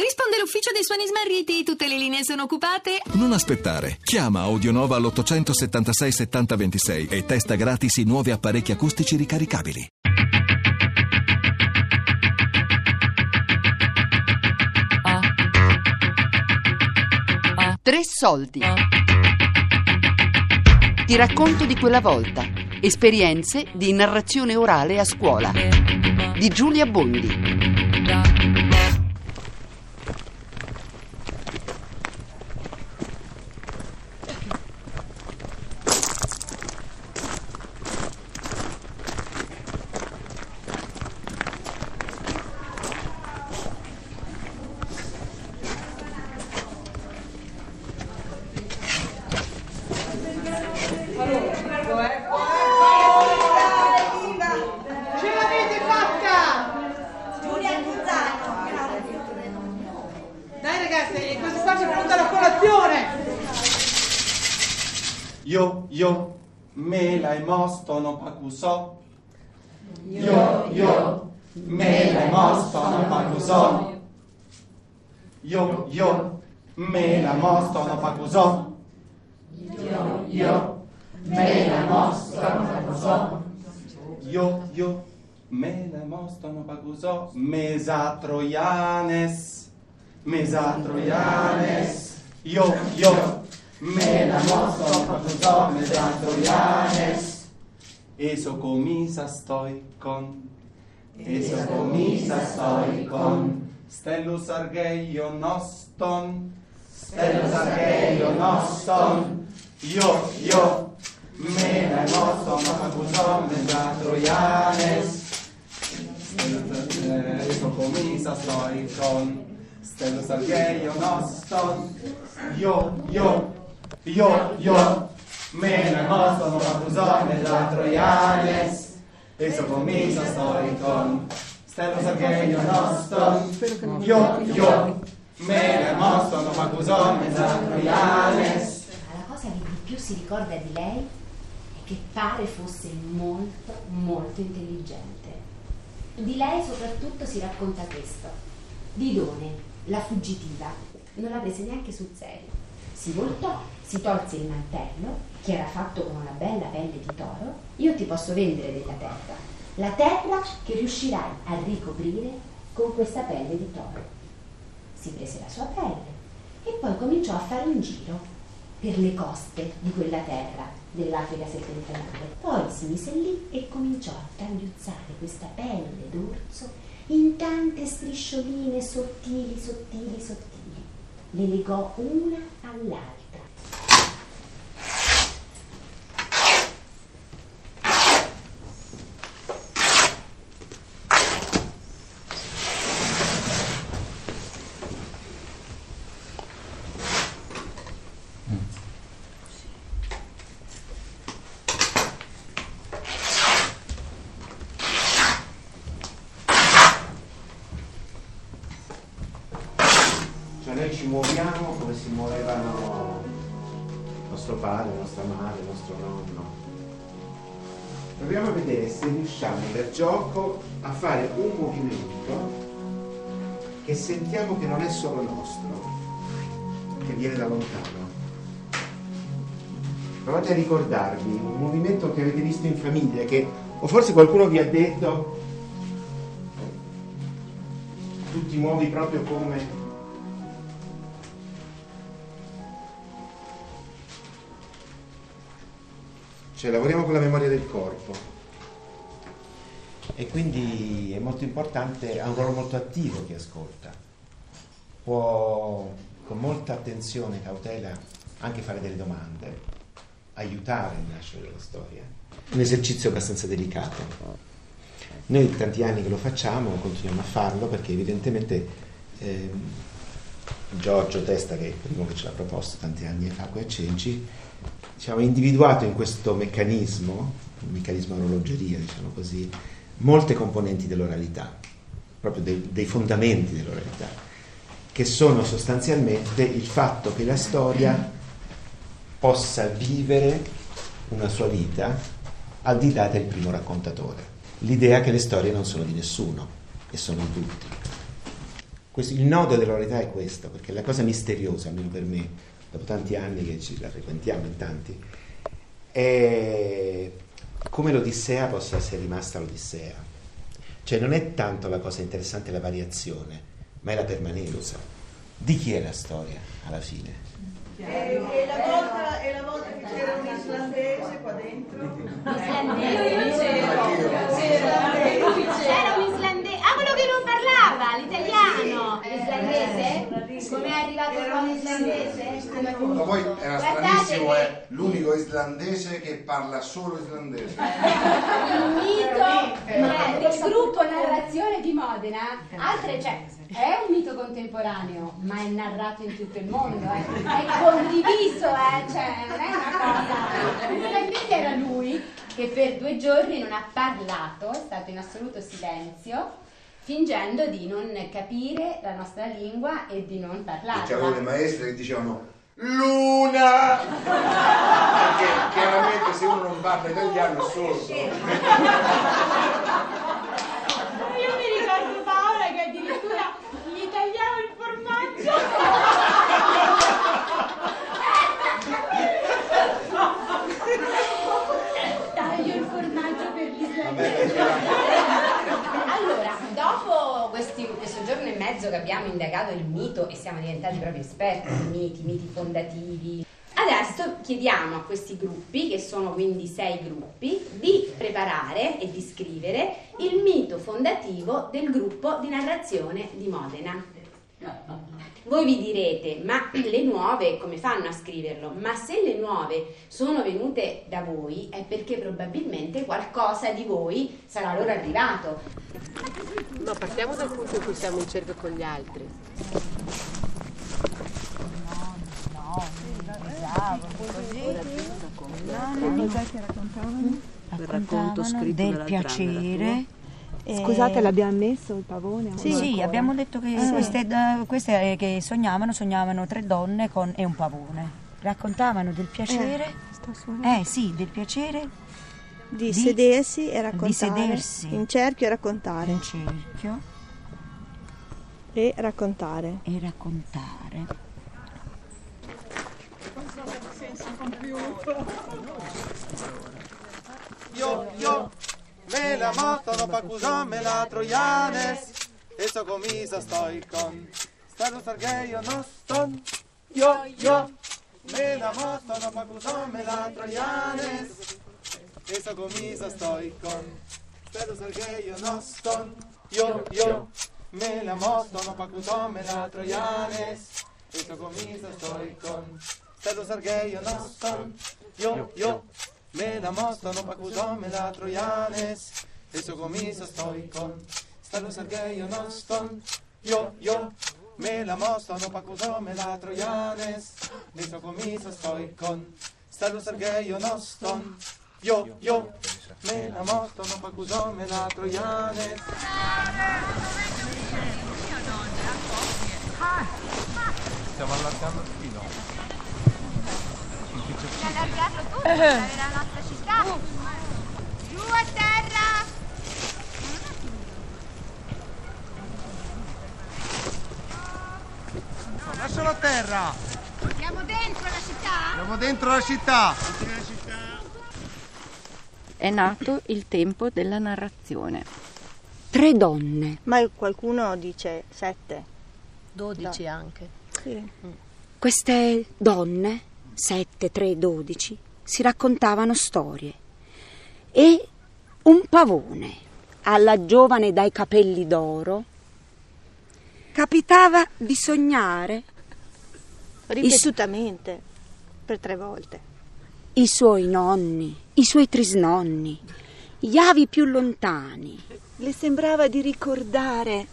Risponde l'ufficio dei suoni smarriti, tutte le linee sono occupate. Non aspettare. Chiama Audionova all'876 7026 e testa gratis i nuovi apparecchi acustici ricaricabili. Tre soldi. Ti racconto di quella volta. Esperienze di narrazione orale a scuola. Di Giulia Bondi. Io, io, me la mostono pacuso. Io, io, me la mostono pacuso. Io, io, me la mostono pacuso. Io, io, me la mostono pacuso. Io, io, me la mostono pacuso. Mesa troianes, mesa troianes. Io, io, me la mostono pacuso, mesa troianes. Eso comisa stoi con, eso comisa stoi con. Stellus argeio noston, stellus argeio noston. Io, io, me la mostono pacuso, mesa troianes. Eso comisa stoi con, stellus argeio noston. Io, io, io, io, me la mostono pacuso, mesa troianes. Eso comincia stoi con Stello Sargheio noston Io, io Me la mostono pacuso, mesa troianes La cosa che più si ricorda di lei è che pare fosse molto, molto intelligente. Di lei soprattutto si racconta questo. Didone, la fuggitiva, non la prese neanche sul serio. Si voltò, si tolse il mantello, che era fatto con una bella pelle di toro. Io ti posso vendere della terra. La terra che riuscirai a ricoprire con questa pelle di toro. Si prese la sua pelle e poi cominciò a fare un giro per le coste di quella terra dell'Africa settentrionale. Poi si mise lì e cominciò a tagliuzzare questa pelle d'orso in tante striscioline sottili, sottili, sottili. Le legò una all'altra. Cioè noi ci muoviamo come si muovevano nostro padre, nostra madre, nostro nonno. Proviamo a vedere se riusciamo per gioco a fare un movimento che sentiamo che non è solo nostro, che viene da lontano. Provate a ricordarvi un movimento che avete visto in famiglia, che, o forse qualcuno vi ha detto, tu ti muovi proprio come Cioè lavoriamo con la memoria del corpo e quindi è molto importante, ha un ruolo molto attivo chi ascolta. Può con molta attenzione e cautela anche fare delle domande, aiutare il nascere della storia. Un esercizio abbastanza delicato. Noi tanti anni che lo facciamo, continuiamo a farlo perché evidentemente ehm, Giorgio Testa, che è il primo che ce l'ha proposto tanti anni fa qui a Cenci, diciamo, individuato in questo meccanismo, un meccanismo orologeria, diciamo così, molte componenti dell'oralità, proprio dei, dei fondamenti dell'oralità, che sono sostanzialmente il fatto che la storia possa vivere una sua vita al di là del primo raccontatore. L'idea che le storie non sono di nessuno e sono di tutti. Questo- il nodo dell'oralità è questo, perché la cosa misteriosa, almeno per me, dopo tanti anni che ci la frequentiamo in tanti, è come l'Odissea possa essere rimasta l'Odissea. Cioè non è tanto la cosa interessante la variazione, ma è la permanenza. Di chi è la storia alla fine? E, e la volta, e la volta che c'era un islandese qua dentro? C'era un islandese. Ah, quello che non parlava, l'italiano. L'islandese? È arrivato qua l'islandese? Ma poi era Guardate stranissimo, che- è l'unico islandese che parla solo islandese. Il mito eh, del gruppo Narrazione di Modena, altre, cioè, è un mito contemporaneo, ma è narrato in tutto il mondo, eh. è condiviso, eh, cioè, non è una cosa. Probabilmente era lui che per due giorni non ha parlato, è stato in assoluto silenzio, fingendo di non capire la nostra lingua e di non Perché avevo le parlarla. maestre che dicevano Luna! Perché chiaramente se uno non parla italiano è sordo. Io mi ricordo Paola che addirittura gli tagliava il formaggio. Taglio il formaggio per Allora, dopo questi- questo giorno e mezzo che abbiamo indagato il mito e siamo diventati proprio esperti di miti, miti fondativi, adesso chiediamo a questi gruppi, che sono quindi sei gruppi, di preparare e di scrivere il mito fondativo del gruppo di narrazione di Modena. Voi vi direte, ma le nuove come fanno a scriverlo? Ma se le nuove sono venute da voi è perché probabilmente qualcosa di voi sarà loro arrivato. No, partiamo dal punto in cui siamo in cerca con gli altri. Il racconto scritto del dall'altra piacere. eh, Scusate, l'abbiamo messo il pavone? o Sì, sì, abbiamo detto che queste, eh, queste, eh, che sognavano, sognavano tre donne con, e un pavone. Raccontavano del piacere. suonando. Eh sì, del piacere Di, di- sedersi e raccontare. di sedersi. In cerchio e raccontare. in cerchio E raccontare. e raccontare. Io, io, me la motono pa me la trojanes E so komisa stoj kon Staru Sergejo noston Io, io, me la motono pa me la trojanes E so komisa stoj kon Staru Sergejo noston Io, io, me la motono pa me la trojanes E so komisa stoj kon Staru Sergejo noston Io, io, me la mostrano pa me la trojanes E so komisa stoj kon Staru Sergejo noston. Io, io, me la mostrano pa me la trojanes E so komisa stoj kon Staru Sergejo noston. Io, io, me la mostrano pa me la trojanes Stiamo allargando. Allargarlo tutto, la nostra città. Giù a terra. Lascialo a terra! Siamo dentro la città? Siamo dentro la città! È nato il tempo della narrazione. Tre donne, Ma qualcuno dice sette. 12 anche. Sì. queste donne, 7, 3, 12, si raccontavano storie. E un pavone alla giovane dai capelli d'oro capitava di sognare Ripetutamente. Per tre volte. i suoi nonni, i suoi trisnonni, gli avi più lontani. Le sembrava di ricordare.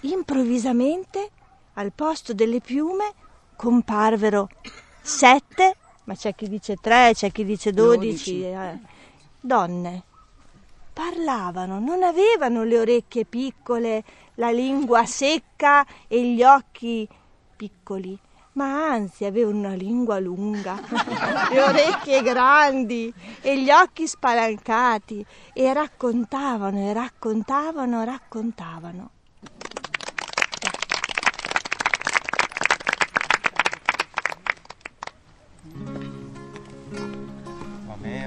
Improvvisamente, al posto delle piume, comparvero sette, ma c'è chi dice tre, c'è chi dice dodici, eh, donne. Parlavano, non avevano le orecchie piccole, la lingua secca e gli occhi piccoli, ma anzi avevano una lingua lunga, le orecchie grandi e gli occhi spalancati e raccontavano e raccontavano, raccontavano.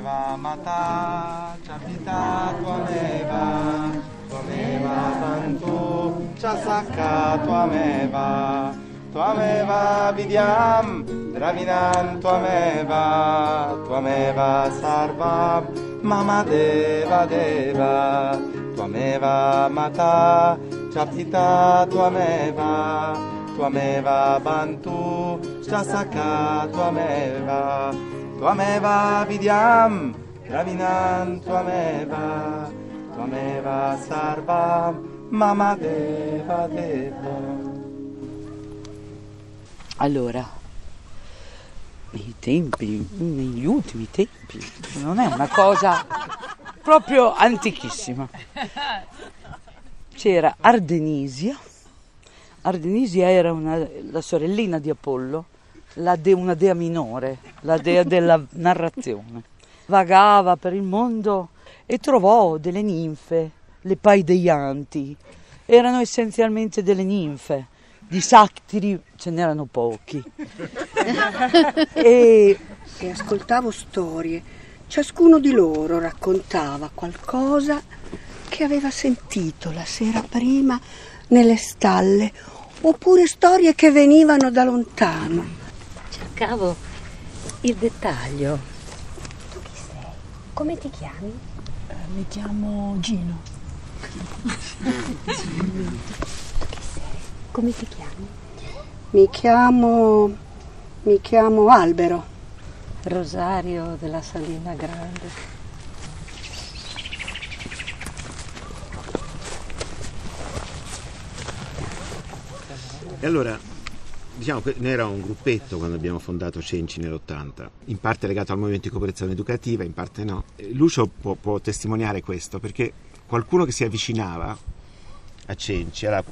Tuameva mata, Chapita Tuameva, Tuameva Bantu, Chasaka Tuameva, Tuameva Vidyam, Dravinan Tuameva, Tuameva Sarva, Mama Deva Deva, Tuameva Mata, Chapita Tuameva, Tuameva Bantu, Chasaka Tuameva, Tuameva Vidyam, Dravinan Tuameva, Tuameva Sarva, Mama Deva Deva. Allora, nei tempi, negli ultimi tempi, non è una cosa proprio antichissima. C'era Ardenisia, Ardenisia era una- la sorellina di Apollo, de- una dea minore, la dea della narrazione. Vagava per il mondo e trovò delle ninfe, le paideianti. Erano essenzialmente delle ninfe, di sattiri ce n'erano pochi. e E ascoltavo storie. Ciascuno di loro raccontava qualcosa che aveva sentito la sera prima nelle stalle, oppure storie che venivano da lontano. Cercavo il dettaglio. Tu chi sei? Come ti chiami? Mi chiamo Gino. Come ti chiami? Mi chiamo. mi chiamo Albero. Rosario della Salina Grande. E allora, diciamo che noi eravamo un gruppetto quando abbiamo fondato Cenci nell'80, in parte legato al movimento di cooperazione educativa, in parte no. Lucio può, può testimoniare questo perché qualcuno che si avvicinava a Cenci era-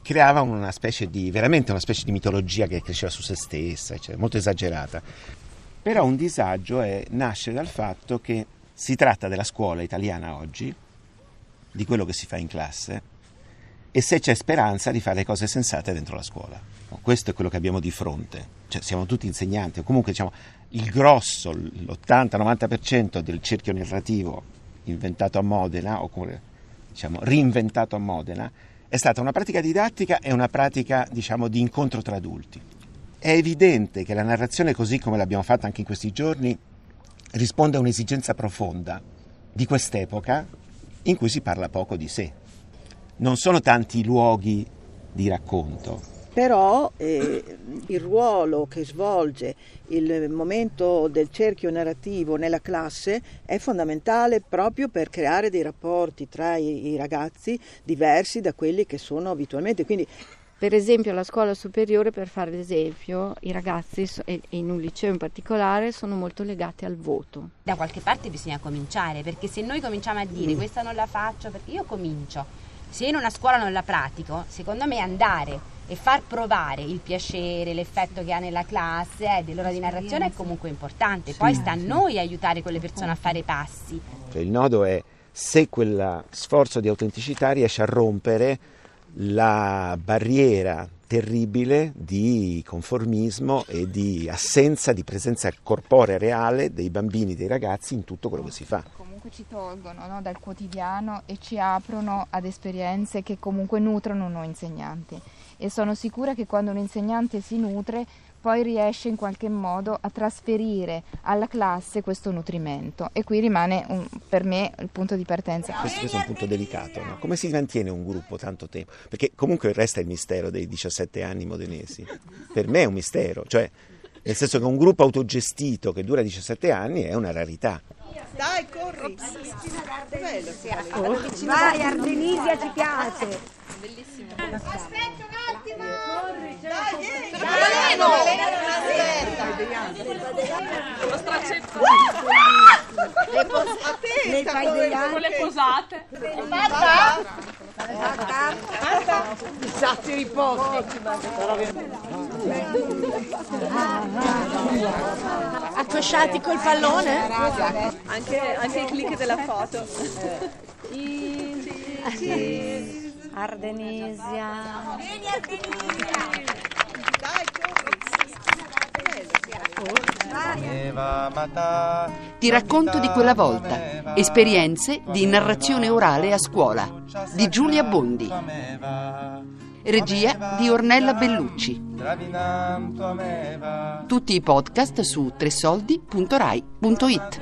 creava una specie di, veramente una specie di mitologia che cresceva su se stessa, eccetera, molto esagerata. Però un disagio è- nasce dal fatto che si tratta della scuola italiana oggi, di quello che si fa in classe, e se c'è speranza di fare le cose sensate dentro la scuola. Questo è quello che abbiamo di fronte. Cioè, siamo tutti insegnanti, o comunque diciamo, il grosso, l'80-90% del cerchio narrativo inventato a Modena, o comunque diciamo, reinventato a Modena, è stata una pratica didattica e una pratica diciamo, di incontro tra adulti. È evidente che la narrazione, così come l'abbiamo fatta anche in questi giorni, risponde a un'esigenza profonda di quest'epoca in cui si parla poco di sé. Non sono tanti i luoghi di racconto, Però eh, il ruolo che svolge il momento del cerchio narrativo nella classe è fondamentale proprio per creare dei rapporti tra i, i ragazzi diversi da quelli che sono abitualmente. Quindi Per esempio alla scuola superiore, per fare l'esempio, i ragazzi, e e in un liceo in particolare, sono molto legati al voto. Da qualche parte bisogna cominciare, perché se noi cominciamo a dire Mm. questa non la faccio, perché io comincio, se in una scuola non la pratico, secondo me andare e far provare il piacere, l'effetto che ha nella classe eh, dell'ora di narrazione è comunque importante. Poi sta a noi aiutare quelle persone a fare i passi. Cioè, il nodo è se quel sforzo di autenticità riesce a rompere la barriera terribile di conformismo e di assenza di presenza corporea reale dei bambini, dei ragazzi in tutto quello che si fa. Comunque ci tolgono no, dal quotidiano e ci aprono ad esperienze che comunque nutrono noi insegnanti e sono sicura che quando un insegnante si nutre poi riesce in qualche modo a trasferire alla classe questo nutrimento e qui rimane un- per me il punto di partenza. Questo, questo è un punto delicato, no? come si mantiene un gruppo tanto tempo? Perché comunque resta il mistero dei 17 anni modenesi. Per me è un mistero, cioè nel senso che un gruppo autogestito che dura 17 anni è una rarità. Dai, corri! Vai, Artemisia ci piace. Bellissimo. Aspetta un attimo! Corri, Dai, Baleno! Lo straccetto. Le pos- attenta, Con le posate. Fatta? I sattiri pochi. Accosciati col pallone? Anche, anche il click della foto. Ardenisia. Vieni corri! Ti racconto di quella volta. Esperienze di narrazione orale a scuola di Giulia Bondi. Regia di Ornella Bellucci. Tutti i podcast su tresoldi.rai.it.